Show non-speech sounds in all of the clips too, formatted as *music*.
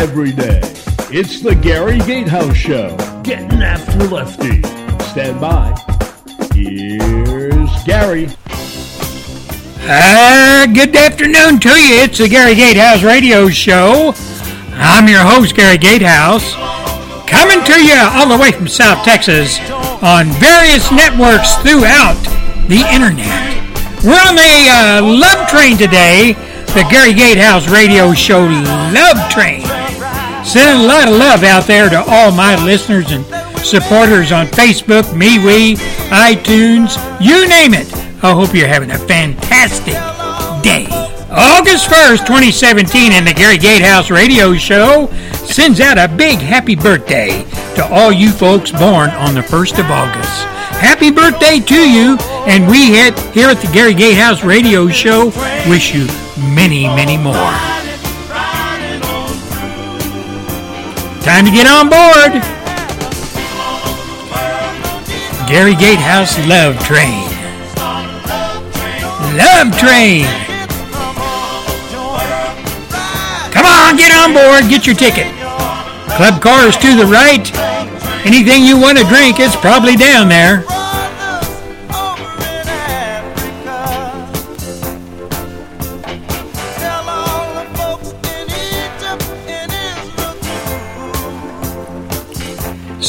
every day, it's the Gary Gatehouse Show. Getting after Lefty. Stand by. Here's Gary. Uh, good afternoon to you. It's the Gary Gatehouse Radio Show. I'm your host, Gary Gatehouse, coming to you all the way from South Texas on various networks throughout the internet. We're on the uh, Love Train today, the Gary Gatehouse Radio Show Love Train. Sending a lot of love out there to all my listeners and supporters on Facebook, MeWe, iTunes, you name it. I hope you're having a fantastic day. August 1st, 2017, and the Gary Gatehouse Radio Show sends out a big happy birthday to all you folks born on the 1st of August. Happy birthday to you, and we here at the Gary Gatehouse Radio Show wish you many, many more. Time to get on board. Gary Gatehouse Love Train. Love Train. Come on, get on board, get your ticket. Club cars to the right. Anything you want to drink is probably down there.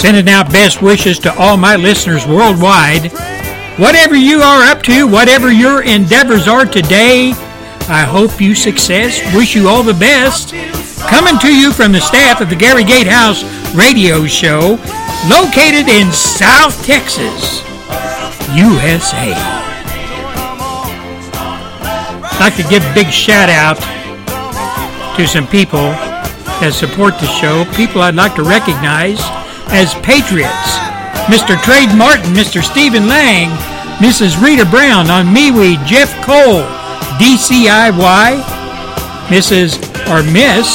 Sending out best wishes to all my listeners worldwide. Whatever you are up to, whatever your endeavors are today, I hope you success. Wish you all the best. Coming to you from the staff of the Gary Gatehouse radio show, located in South Texas, USA. I'd like to give a big shout out to some people that support the show, people I'd like to recognize as patriots. Mr. Trade Martin, Mr. Stephen Lang, Mrs. Rita Brown on MeWe, Jeff Cole, DCIY, Mrs. or Miss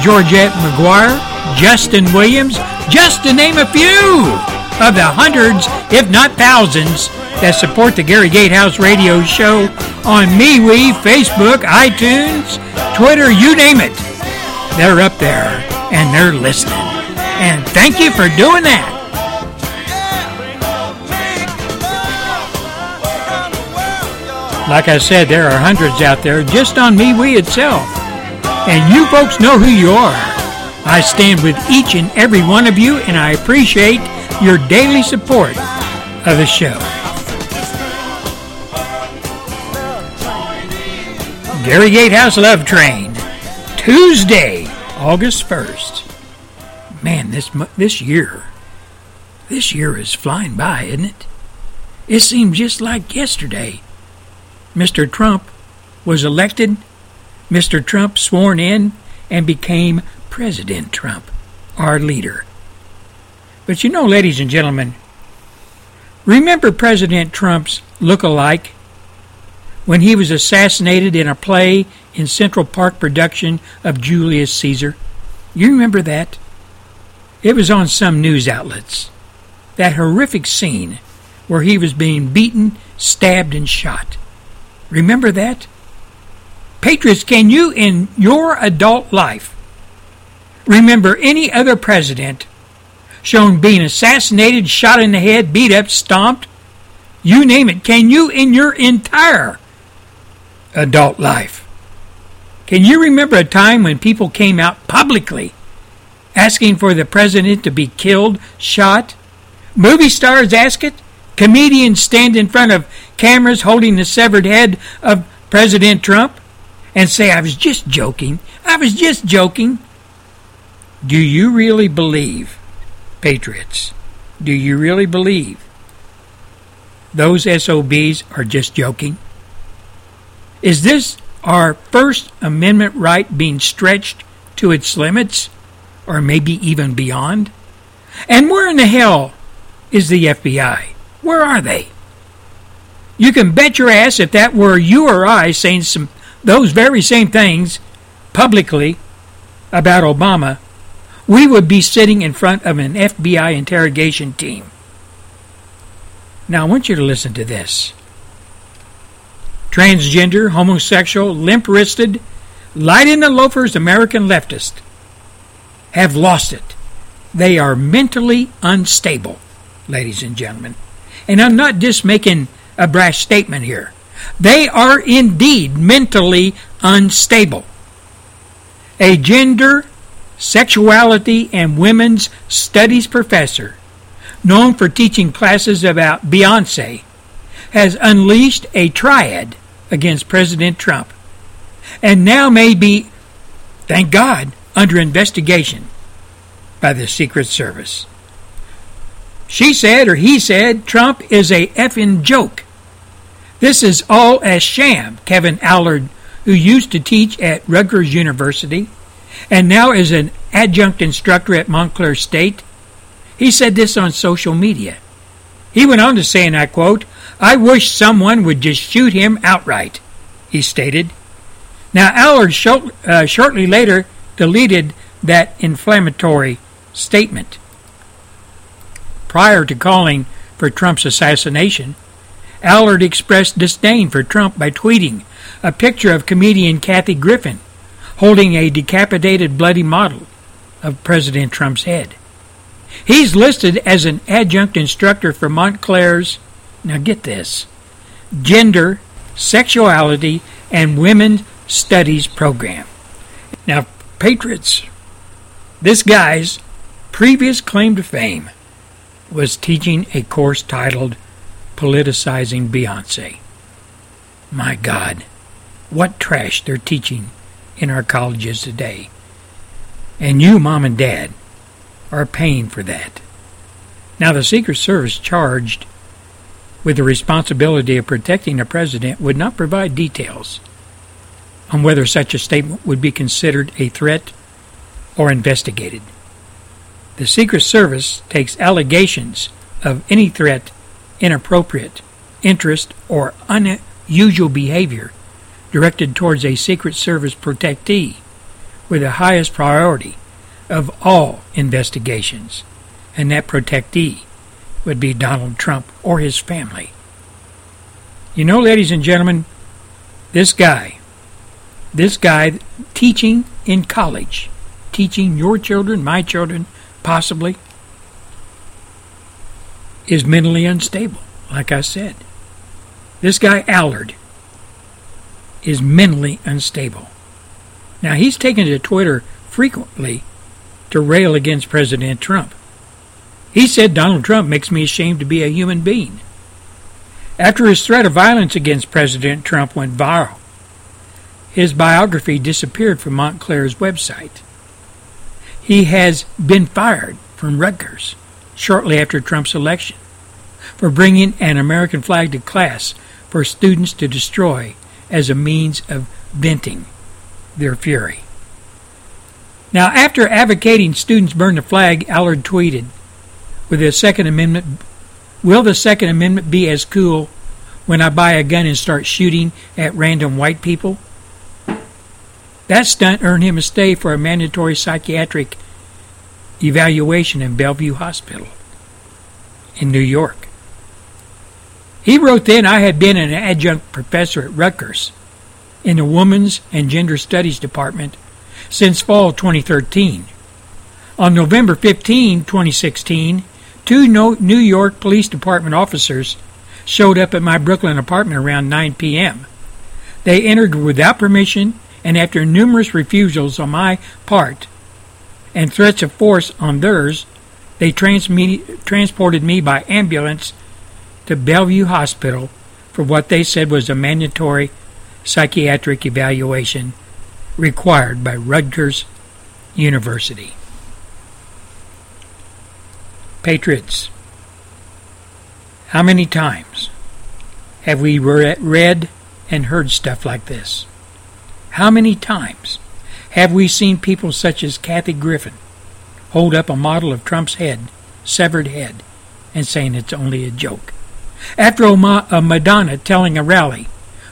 Georgette McGuire, Justin Williams, just to name a few of the hundreds, if not thousands, that support the Gary Gatehouse radio show on MeWe, Facebook, iTunes, Twitter, you name it. They're up there and they're listening. And thank you for doing that. Like I said, there are hundreds out there just on MeWe itself. And you folks know who you are. I stand with each and every one of you, and I appreciate your daily support of the show. Gary Gatehouse Love Train, Tuesday, August 1st. Man, this this year, this year is flying by, isn't it? It seems just like yesterday. Mr. Trump was elected, Mr. Trump sworn in, and became President Trump, our leader. But you know, ladies and gentlemen, remember President Trump's look-alike when he was assassinated in a play in Central Park production of Julius Caesar? You remember that? It was on some news outlets. That horrific scene where he was being beaten, stabbed, and shot. Remember that? Patriots, can you in your adult life remember any other president shown being assassinated, shot in the head, beat up, stomped? You name it. Can you in your entire adult life? Can you remember a time when people came out publicly asking for the president to be killed, shot? Movie stars ask it. Comedians stand in front of cameras holding the severed head of President Trump and say, I was just joking. I was just joking. Do you really believe, patriots? Do you really believe those SOBs are just joking? Is this our First Amendment right being stretched to its limits, or maybe even beyond? And where in the hell is the FBI? Where are they? You can bet your ass if that were you or I saying some those very same things publicly about Obama, we would be sitting in front of an FBI interrogation team. Now, I want you to listen to this. Transgender, homosexual, limp wristed, light in the loafers American leftists have lost it. They are mentally unstable, ladies and gentlemen. And I'm not just making a brash statement here. They are indeed mentally unstable. A gender, sexuality, and women's studies professor, known for teaching classes about Beyonce, has unleashed a triad against President Trump and now may be, thank God, under investigation by the Secret Service. She said, or he said, Trump is a effing joke. This is all a sham, Kevin Allred, who used to teach at Rutgers University and now is an adjunct instructor at Montclair State, he said this on social media. He went on to say, and I quote, I wish someone would just shoot him outright, he stated. Now, Allard uh, shortly later deleted that inflammatory statement. Prior to calling for Trump's assassination, Allred expressed disdain for Trump by tweeting a picture of comedian Kathy Griffin holding a decapitated bloody model of President Trump's head. He's listed as an adjunct instructor for Montclair's, now get this, Gender, Sexuality, and Women's Studies program. Now, Patriots, this guy's previous claim to fame was teaching a course titled Politicizing Beyonce. My God, what trash they're teaching in our colleges today. And you, Mom and Dad, are paying for that. Now, the Secret Service charged with the responsibility of protecting the president would not provide details on whether such a statement would be considered a threat or investigated. The Secret Service takes allegations of any threat, inappropriate, interest, or unusual behavior directed towards a Secret Service protectee with the highest priority of all investigations, and that protectee would be Donald Trump or his family. You know, ladies and gentlemen, this guy, this guy teaching in college, teaching your children, my children, possibly, is mentally unstable, like I said. This guy, Allred, is mentally unstable. Now, he's taken to Twitter frequently to rail against President Trump. He said Donald Trump makes me ashamed to be a human being. After his threat of violence against President Trump went viral, his biography disappeared from Montclair's website. He has been fired from Rutgers shortly after Trump's election for bringing an American flag to class for students to destroy as a means of venting their fury. Now, after advocating students burn the flag, Allred tweeted, "With the Second Amendment, will the Second Amendment be as cool when I buy a gun and start shooting at random white people?" That stunt earned him a stay for a mandatory psychiatric evaluation in Bellevue Hospital in New York. He wrote then I had been an adjunct professor at Rutgers in the Women's and Gender Studies Department since fall 2013. On November 15, 2016, two New York Police Department officers showed up at my Brooklyn apartment around 9 p.m. They entered without permission and after numerous refusals on my part and threats of force on theirs, they transported me by ambulance to Bellevue Hospital for what they said was a mandatory psychiatric evaluation required by Rutgers University. Patriots, how many times have we read and heard stuff like this? How many times have we seen people such as Kathy Griffin hold up a model of Trump's head, severed head, and saying it's only a joke? After a uh, Madonna telling a rally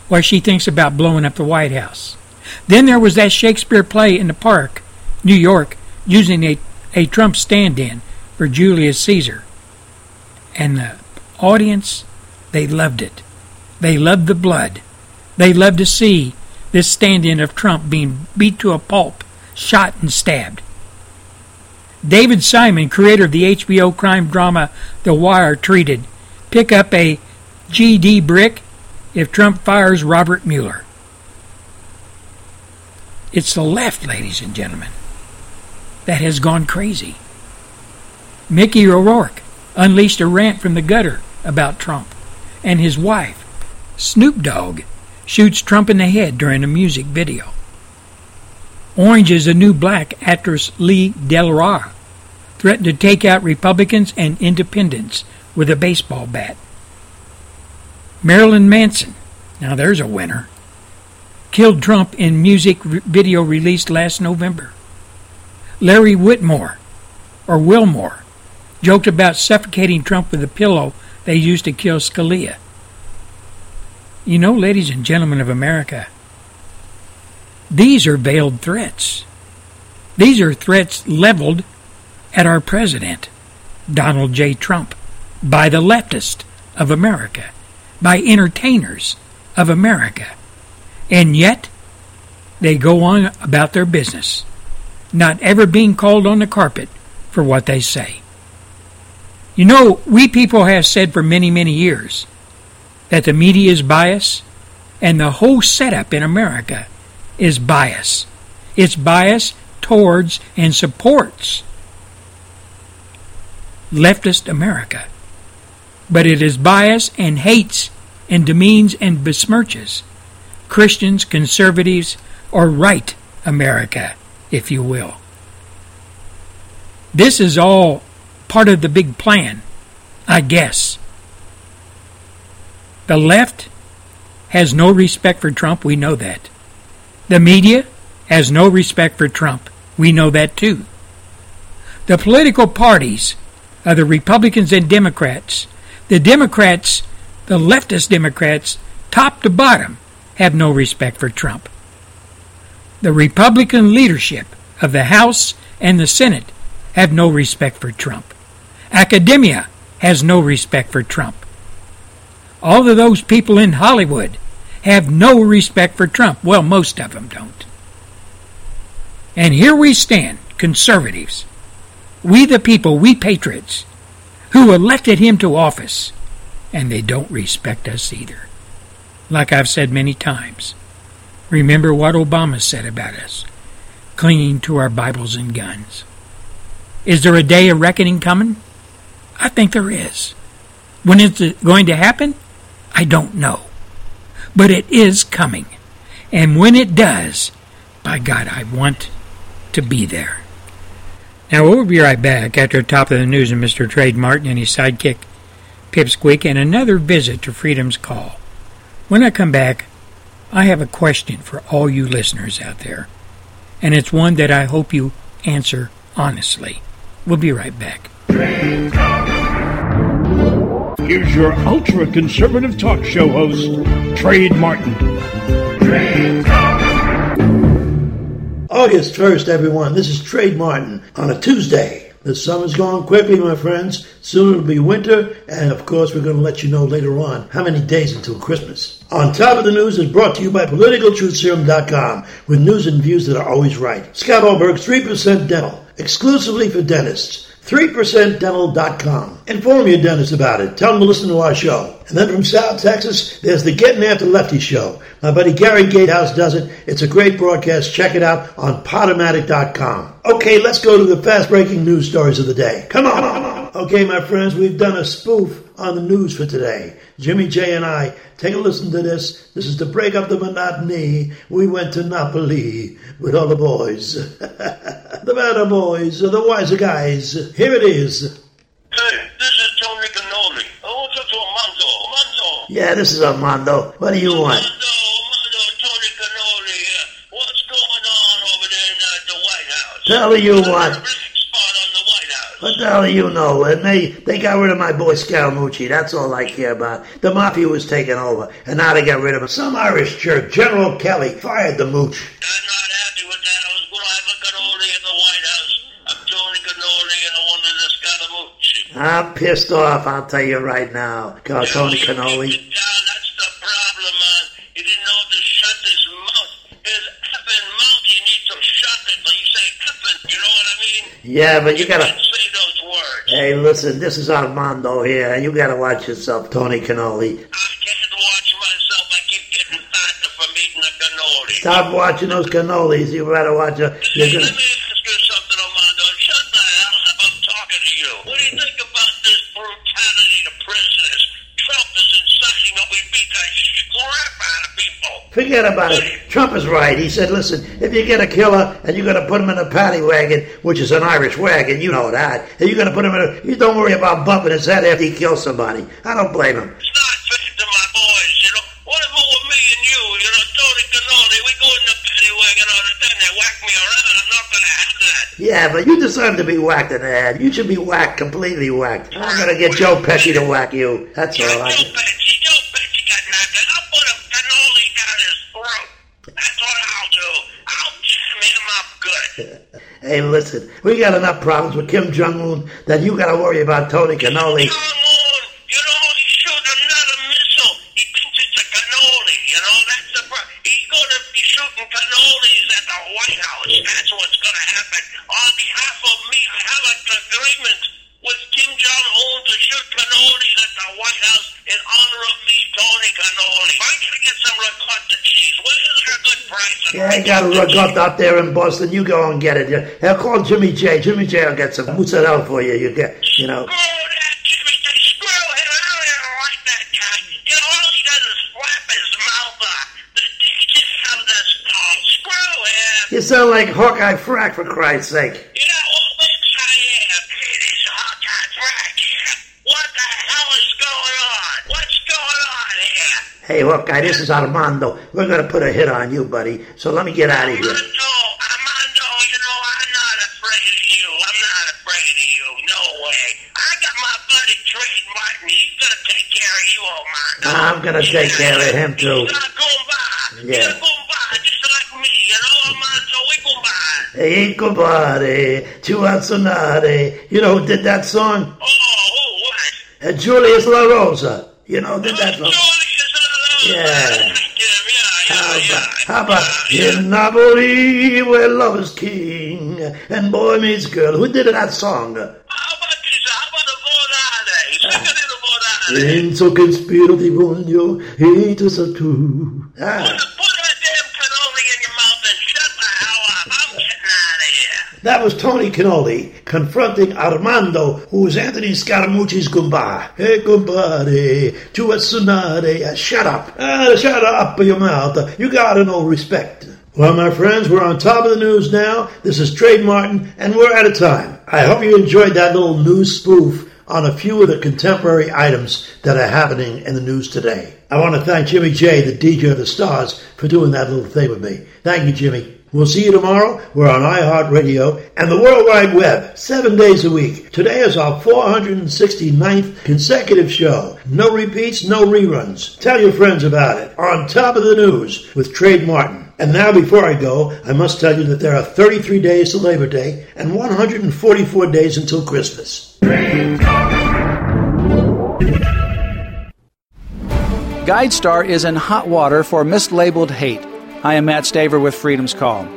what she thinks about blowing up the White House. Then there was that Shakespeare play in the park, New York, using a, a Trump stand in for Julius Caesar. And the audience, they loved it. They loved the blood. They loved to see this stand in of Trump being beat to a pulp, shot, and stabbed. David Simon, creator of the HBO crime drama The Wire, tweeted, Pick up a GD brick if Trump fires Robert Mueller. It's the left, ladies and gentlemen, that has gone crazy. Mickey O'Rourke unleashed a rant from the gutter about Trump, and his wife, Snoop Dogg, shoots Trump in the head during a music video. Orange is the New Black actress Lee Delroy threatened to take out Republicans and independents with a baseball bat. Marilyn Manson, now there's a winner, killed Trump in music video released last November. Larry Whitmore, or Wilmore, joked about suffocating Trump with a pillow they used to kill Scalia. You know, ladies and gentlemen of America, these are veiled threats. These are threats leveled at our president, Donald J. Trump, by the leftist of America, by entertainers of America. And yet, they go on about their business, not ever being called on the carpet for what they say. You know, we people have said for many, many years that the media is biased, and the whole setup in America is bias. It's bias towards and supports leftist America. But it is bias and hates and demeans and besmirches Christians, conservatives, or right America, if you will. This is all part of the big plan, I guess. The left has no respect for Trump, we know that. The media has no respect for Trump, we know that too. The political parties of the Republicans and Democrats, the Democrats, the leftist Democrats, top to bottom, have no respect for Trump. The Republican leadership of the House and the Senate have no respect for Trump. Academia has no respect for Trump. All of those people in Hollywood have no respect for Trump. Well, most of them don't. And here we stand, conservatives, we the people, we patriots, who elected him to office, and they don't respect us either. Like I've said many times, remember what Obama said about us clinging to our Bibles and guns. Is there a day of reckoning coming? I think there is. When is it going to happen? I don't know. But it is coming. And when it does, by God, I want to be there. Now, we'll be right back after the top of the news and Mr. Trade Martin and his sidekick, Pipsqueak, and another visit to Freedom's Call. When I come back, I have a question for all you listeners out there, and it's one that I hope you answer honestly. We'll be right back. Here's your ultra conservative talk show host, Trade Martin. August 1st, everyone. This is Trade Martin on a Tuesday. The summer's gone quickly, my friends. Soon it'll be winter, and of course, we're going to let you know later on how many days until Christmas. On top of the news is brought to you by PoliticalTruthSerum.com with news and views that are always right. Scott Allberg's 3% Dental, exclusively for dentists. 3%dental.com. Inform your dentist about it. Tell them to listen to our show. And then from South Texas, there's the Getting After Lefty show. My buddy Gary Gatehouse does it. It's a great broadcast. Check it out on Podomatic.com. Okay, let's go to the fast breaking news stories of the day. Come on. Okay, my friends, we've done a spoof on the news for today. Jimmy J and I, take a listen to this. This is to break up the monotony. We went to Napoli with all the boys. *laughs* the better boys, the wiser guys. Here it is. Hey, this is Tony Canoli. I want to talk to Armando. Armando. Yeah, this is Armando. What do you want? Armando, Armando, Tony Canoli here. What's going on over there in uh, the White House? Tell you There's what. black spot on the White House. What the hell do you know? And they, they got rid of my boy Scaramucci. That's all I care about. The mafia was taken over, and now they got rid of him. Some Irish jerk, General Kelly, fired the mooch. I'm not happy with that. I was going to have a cannoli in the White House. I'm Tony Cannoli and I wanted the Scaramouche. I'm pissed off, I'll tell you right now. God, Tony You Canoli. keep it down, that's the problem, man. He didn't know to shut his mouth. His effing mouth, you need to shut it. But you say effing, you know what I mean? Yeah, but you gotta. can't say those words. Hey, listen, this is Armando here, and you gotta watch yourself, Tony Canoli. I can't watch myself. I keep getting fatter from eating the cannoli. Stop watching those cannolis. You better watch it. You're Let me gonna. ask you something, Armando. Shut the hell up. I'm talking to you. What do you think about this brutality to prisoners? Trump is inciting that we beat the crap out of people. Forget about it. Trump is right. He said, listen, if you get a killer and you're going to put him in a paddy wagon, which is an Irish wagon, you know that, and you're going to put him in a, you don't worry about bumping his head after he kills somebody. I don't blame him. It's not fair to my boys, you know. What about me and you? You know, Tony Canoli, we go in the paddy wagon all the time. They whack me around. I'm not going to have that. Yeah, but you deserve to be whacked in the head. You should be whacked, completely whacked. I'm going to get Joe Pesci to whack you. That's all I Joe can. Pesci, Joe Pesci got knocked out. I'll put a cannoli down his throat. That's what I'll do. I'll jam him up good. Hey, listen, we got enough problems with Kim Jong Un that you got to worry about Tony Canoli. Come on. You know, he shoot another missile. He thinks it's a cannoli. You know, that's the pro- He's going to be shooting cannolis at the White House. That's what's going to happen. On behalf of me, I have an agreement with Kim Jong Un to shoot cannolis at the White House in honor of me, Tony Cannoli. I'm going to get some ricotta cheese. Where's a good price? of Yeah, I got a ricotta up there in Boston. You go and get it. Yeah, yeah, call Jimmy J. Jimmy J. will get some mozzarella for you. You get, you know. Screw that Jimmy J. Screw him. I don't even like that guy. You know, all he does is flap his mouth off. The DJ of this tall. Screw him. You sound like Hawkeye Frack, for Christ's sake. Yeah, well, thanks I am. It is Hawkeye Frack here. What the hell is going on? What's going on here? look, Hawkeye, this is Armando. We're going to put a hit on you, buddy. So let me get out of here. Armando, Armando, you know, I'm not afraid of you. I'm not afraid of you. No way. I got my buddy Trade Martin. He's gonna take care of you, Armando. I'm going to take care of him, too. He's a Goomba. Yeah. He's a Goomba, just like me, you know, Armando. We Goomba. Hey, compadre, Chuazzonare. You know who did that song? Oh, who, what? Uh, Julius La Rosa. You know who did that Oh, song? Yeah. I like him. Yeah, How about, how about in Napoli where love is king and boy meets girl? Who did that song? How about this? How about the Volare? Sing a little che spiro di voglio e tu sa tu. Ah, that was Tony Canoli confronting Armando, who was Anthony Scaramucci's Gumba. Hey, compadre, tu suonare. Uh, shut up. Ah, shut up your mouth. You gotta know respect. Well, my friends, we're on top of the news now. This is Trade Martin, and we're out of time. I hope you enjoyed that little news spoof on a few of the contemporary items that are happening in the news today. I want to thank Jimmy J, the DJ of the Stars, for doing that little thing with me. Thank you, Jimmy. We'll see you tomorrow. We're on iHeartRadio and the World Wide Web, seven days a week. Today is our 469th consecutive show. No repeats, no reruns. Tell your friends about it. On top of the news with Trade Martin. And now, before I go, I must tell you that there are 33 days to Labor Day and 144 days until Christmas. GuideStar is in hot water for mislabeled hate. I am Matt Staver with Freedom's Call.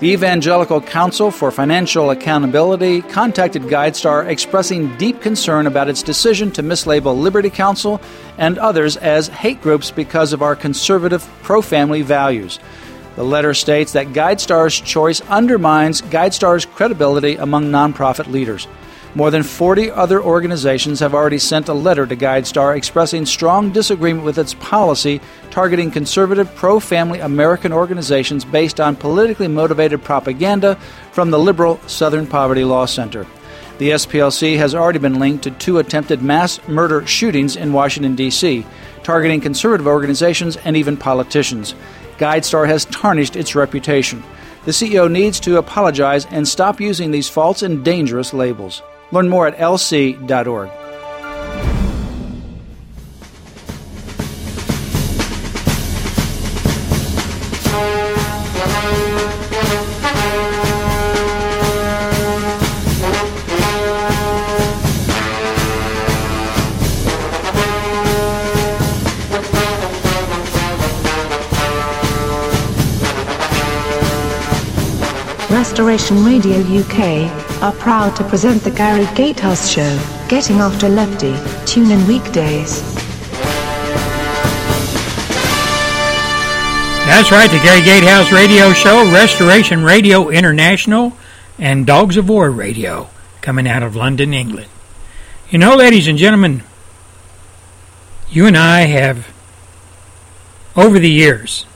The Evangelical Council for Financial Accountability contacted GuideStar expressing deep concern about its decision to mislabel Liberty Counsel and others as hate groups because of our conservative pro family values. The letter states that GuideStar's choice undermines GuideStar's credibility among nonprofit leaders. More than 40 other organizations have already sent a letter to GuideStar expressing strong disagreement with its policy targeting conservative pro family American organizations based on politically motivated propaganda from the liberal Southern Poverty Law Center. The SPLC has already been linked to two attempted mass murder shootings in Washington, D.C., targeting conservative organizations and even politicians. GuideStar has tarnished its reputation. The CEO needs to apologize and stop using these false and dangerous labels. Learn more at lc.org. Restoration Radio UK are proud to present the Gary Gatehouse Show, Getting After Lefty. Tune in weekdays. That's right, the Gary Gatehouse Radio Show, Restoration Radio International, and Dogs of War Radio, coming out of London, England. You know, ladies and gentlemen, you and I have, over the years,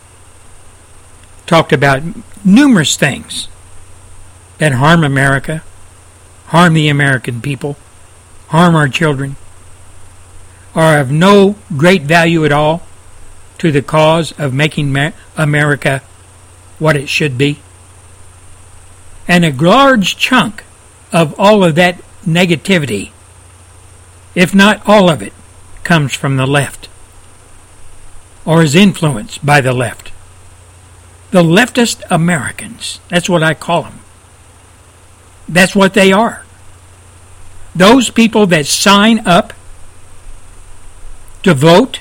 talked about numerous things that harm America, harm the American people, harm our children, are of no great value at all to the cause of making America what it should be. And a large chunk of all of that negativity, if not all of it, comes from the left or is influenced by the left. The leftist Americans, that's what I call them. That's what they are. Those people that sign up to vote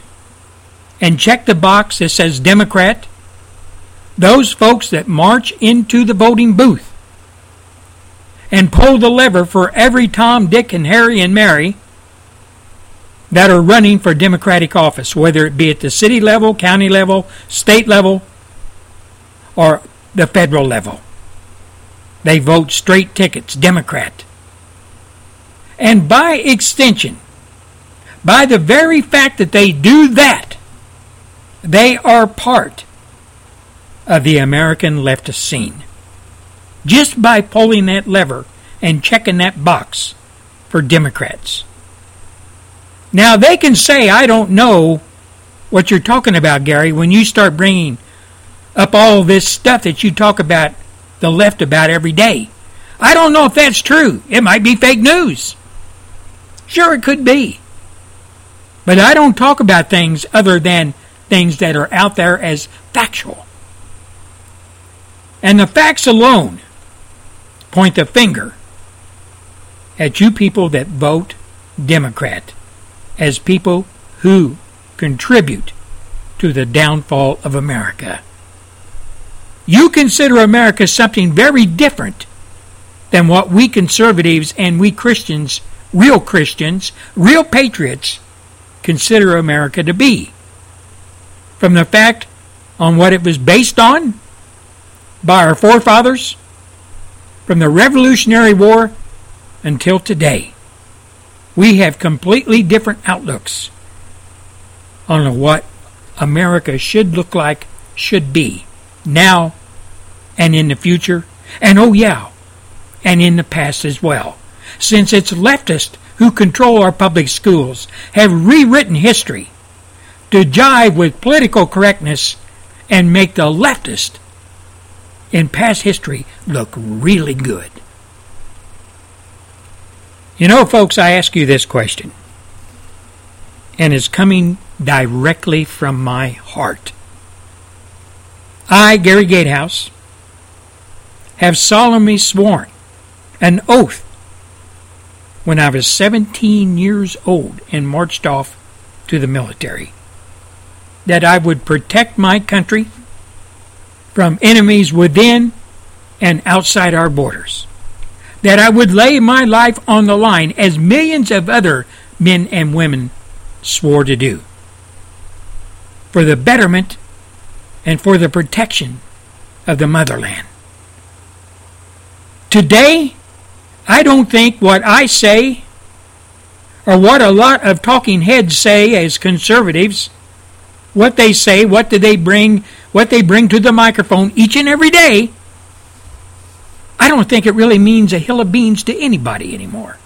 and check the box that says Democrat, those folks that march into the voting booth and pull the lever for every Tom, Dick, and Harry and Mary that are running for Democratic office, whether it be at the city level, county level, state level, or the federal level. They vote straight tickets, Democrat. And by extension, by the very fact that they do that, they are part of the American leftist scene. Just by pulling that lever and checking that box for Democrats. Now, they can say, I don't know what you're talking about, Gary, when you start bringing up all this stuff that you talk about the left about every day. I don't know if that's true. It might be fake news. Sure, it could be. But I don't talk about things other than things that are out there as factual. And the facts alone point the finger at you people that vote Democrat as people who contribute to the downfall of America. You consider America something very different than what we conservatives and we Christians, real Christians, real patriots, consider America to be. From the fact on what it was based on by our forefathers, from the Revolutionary War until today, we have completely different outlooks on what America should look like, should be now and in the future, and oh yeah, and in the past as well. Since it's leftists who control our public schools have rewritten history to jive with political correctness and make the leftist in past history look really good. You know, folks, I ask you this question, and it's coming directly from my heart. I, Gary Gatehouse, have solemnly sworn an oath when I was 17 years old and marched off to the military that I would protect my country from enemies within and outside our borders. That I would lay my life on the line as millions of other men and women swore to do. For the betterment and for the protection of the motherland. Today, I don't think what I say or what a lot of talking heads say as conservatives, what they say, what do they bring, what they bring to the microphone each and every day, I don't think it really means a hill of beans to anybody anymore.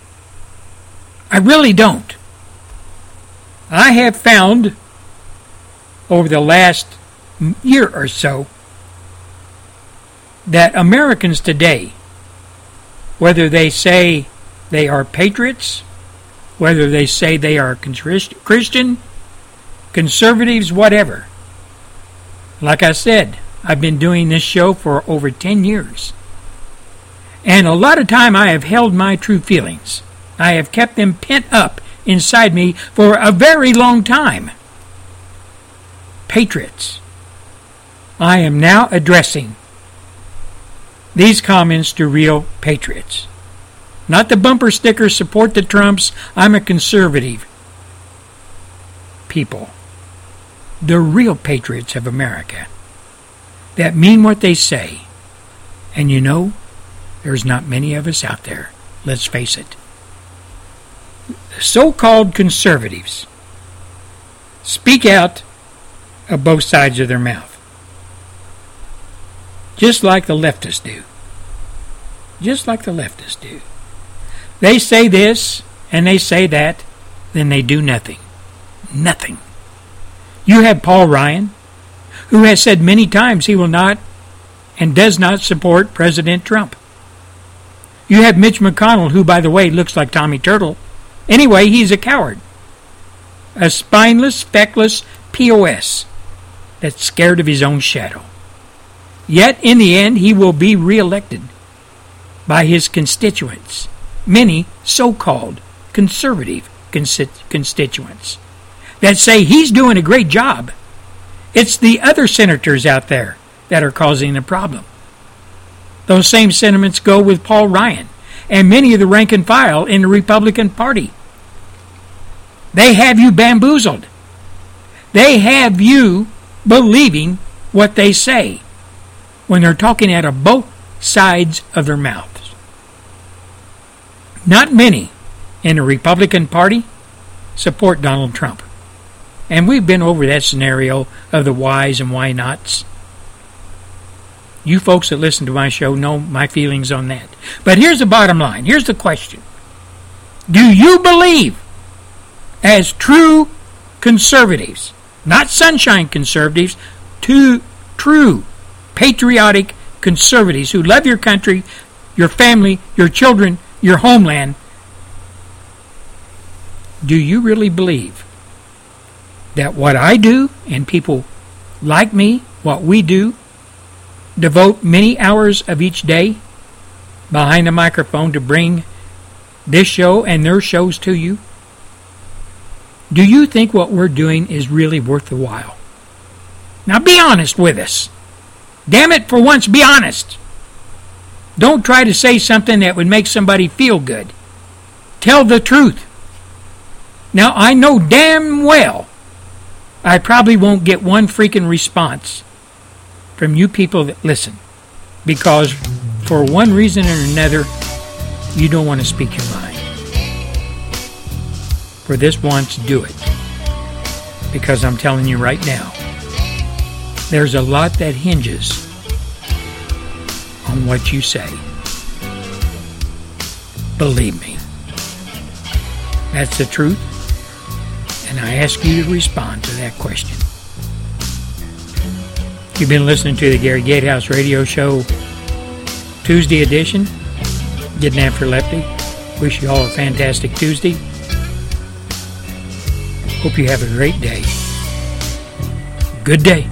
I really don't. I have found over the last year or so that Americans today, whether they say they are patriots, whether they say they are Christian, conservatives, whatever. Like I said, I've been doing this show for over 10 years. And a lot of time I have held my true feelings. I have kept them pent up inside me for a very long time. Patriots. I am now addressing these comments to real patriots. Not the bumper sticker support the Trumps, I'm a conservative. People. The real patriots of America that mean what they say. And you know, there's not many of us out there. Let's face it. So called conservatives speak out of both sides of their mouth. Just like the leftists do. Just like the leftists do. They say this and they say that, then they do nothing. Nothing. You have Paul Ryan, who has said many times he will not and does not support President Trump. You have Mitch McConnell, who, by the way, looks like Tommy Turtle. Anyway, he's a coward. A spineless, feckless POS that's scared of his own shadow. Yet, in the end, he will be reelected by his constituents, many so called conservative constituents, that say he's doing a great job. It's the other senators out there that are causing the problem. Those same sentiments go with Paul Ryan and many of the rank and file in the Republican Party. They have you bamboozled. They have you believing what they say when they're talking out of both sides of their mouths. Not many in the Republican Party support Donald Trump. And we've been over that scenario of the whys and why nots. You folks that listen to my show know my feelings on that. But here's the bottom line. Here's the question. Do you believe, as true conservatives, not sunshine conservatives, to true patriotic conservatives who love your country, your family, your children, your homeland, do you really believe that what I do and people like me, what we do, devote many hours of each day behind a microphone to bring this show and their shows to you? Do you think what we're doing is really worth the while? Now be honest with us. Damn it, for once, be honest. Don't try to say something that would make somebody feel good. Tell the truth. Now, I know damn well I probably won't get one freaking response from you people that listen because for one reason or another you don't want to speak your mind. For this once, do it. Because I'm telling you right now, there's a lot that hinges on what you say. Believe me. That's the truth. And I ask you to respond to that question. You've been listening to the Gary Gatehouse Radio Show Tuesday edition. Getting after Lefty. Wish you all a fantastic Tuesday. Hope you have a great day. Good day.